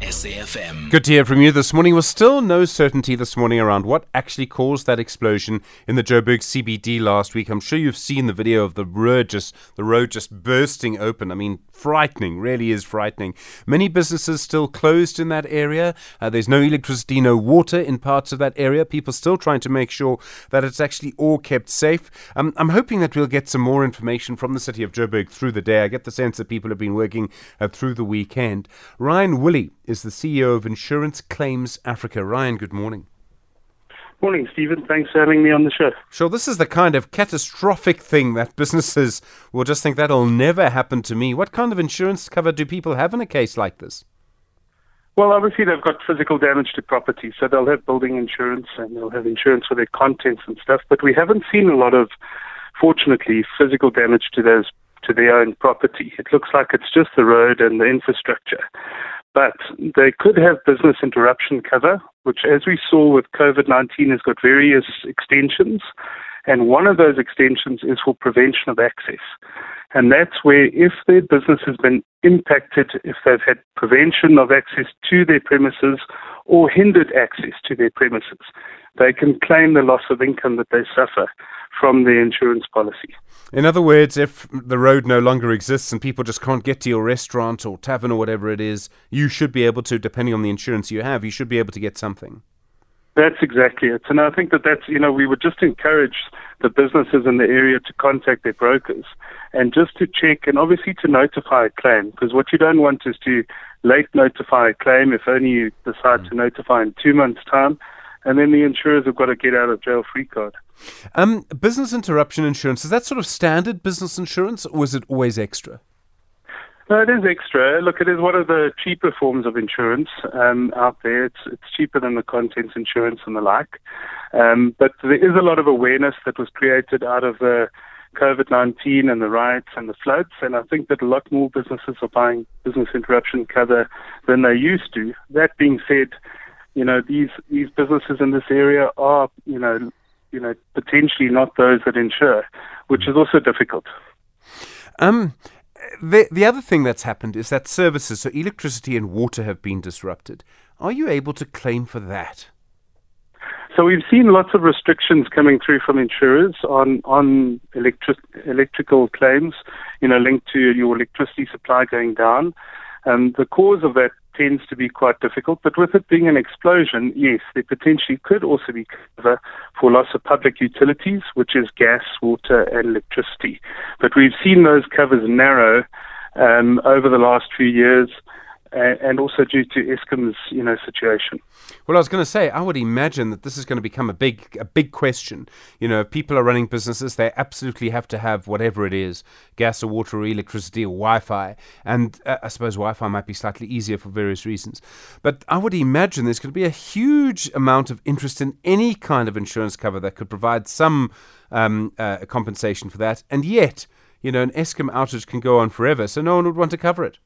SAFM. Good to hear from you this morning. Was still no certainty this morning around what actually caused that explosion in the Joburg CBD last week. I'm sure you've seen the video of the road just the road just bursting open. I mean, frightening, really is frightening. Many businesses still closed in that area. Uh, there's no electricity, no water in parts of that area. People still trying to make sure that it's actually all kept safe. Um, I'm hoping that we'll get some more information from the city of Joburg through the day. I get the sense that people have been working uh, through the weekend. Ryan Woolley is the CEO of Insurance Claims Africa. Ryan, good morning. Morning, Stephen. Thanks for having me on the show. Sure, this is the kind of catastrophic thing that businesses will just think that'll never happen to me. What kind of insurance cover do people have in a case like this? Well, obviously, they've got physical damage to property, so they'll have building insurance and they'll have insurance for their contents and stuff. But we haven't seen a lot of, fortunately, physical damage to those to their own property. It looks like it's just the road and the infrastructure. But they could have business interruption cover, which, as we saw with COVID 19, has got various extensions. And one of those extensions is for prevention of access. And that's where, if their business has been impacted, if they've had prevention of access to their premises or hindered access to their premises, they can claim the loss of income that they suffer from the insurance policy. In other words, if the road no longer exists and people just can't get to your restaurant or tavern or whatever it is, you should be able to, depending on the insurance you have, you should be able to get something. That's exactly it. And I think that that's, you know, we would just encourage the businesses in the area to contact their brokers and just to check and obviously to notify a claim because what you don't want is to late notify a claim if only you decide mm. to notify in two months' time and then the insurers have got to get out of jail free card. Um, business interruption insurance is that sort of standard business insurance, or is it always extra? No, it is extra. Look, it is one of the cheaper forms of insurance um, out there. It's it's cheaper than the contents insurance and the like. Um, but there is a lot of awareness that was created out of the COVID 19 and the riots and the floods. And I think that a lot more businesses are buying business interruption cover than they used to. That being said, you know, these these businesses in this area are, you know, you know, potentially not those that insure, which is also difficult. Um, the the other thing that's happened is that services, so electricity and water, have been disrupted. Are you able to claim for that? So we've seen lots of restrictions coming through from insurers on on electric electrical claims, you know, linked to your electricity supply going down. And the cause of that tends to be quite difficult. But with it being an explosion, yes, there potentially could also be cover for loss of public utilities, which is gas, water, and electricity. But we've seen those covers narrow um, over the last few years and also due to Eskom's you know situation. Well, I was going to say, I would imagine that this is going to become a big a big question. You know, if people are running businesses, they absolutely have to have whatever it is, gas or water or electricity or Wi-Fi. And uh, I suppose Wi-Fi might be slightly easier for various reasons. But I would imagine there's going to be a huge amount of interest in any kind of insurance cover that could provide some um, uh, compensation for that. And yet, you know, an Eskom outage can go on forever, so no one would want to cover it.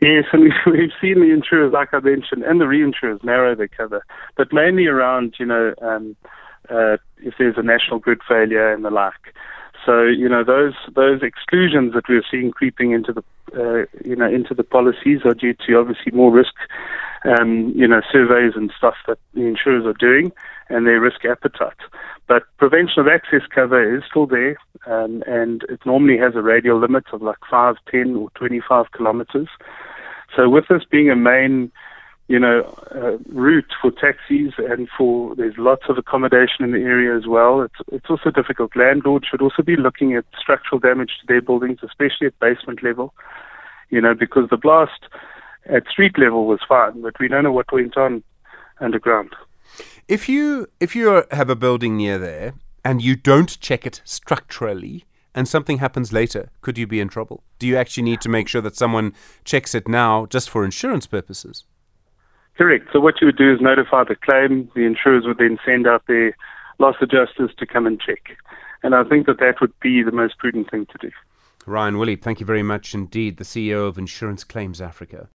Yes, and we've seen the insurers, like I mentioned, and the reinsurers narrow their cover, but mainly around, you know, um, uh, if there's a national grid failure and the like. So, you know, those those exclusions that we're seeing creeping into the, uh, you know, into the policies are due to obviously more risk, um, you know, surveys and stuff that the insurers are doing and their risk appetite. But prevention of access cover is still there, um, and it normally has a radial limit of like 5, 10, or 25 kilometers. So with this being a main, you know, uh, route for taxis and for there's lots of accommodation in the area as well. It's it's also difficult. Landlords should also be looking at structural damage to their buildings, especially at basement level. You know, because the blast at street level was fine, but we don't know what went on underground. If you if you have a building near there and you don't check it structurally, and something happens later, could you be in trouble? Do you actually need to make sure that someone checks it now just for insurance purposes? Correct. So what you would do is notify the claim. The insurers would then send out their loss adjusters to come and check. And I think that that would be the most prudent thing to do. Ryan Woolley, thank you very much indeed, the CEO of Insurance Claims Africa.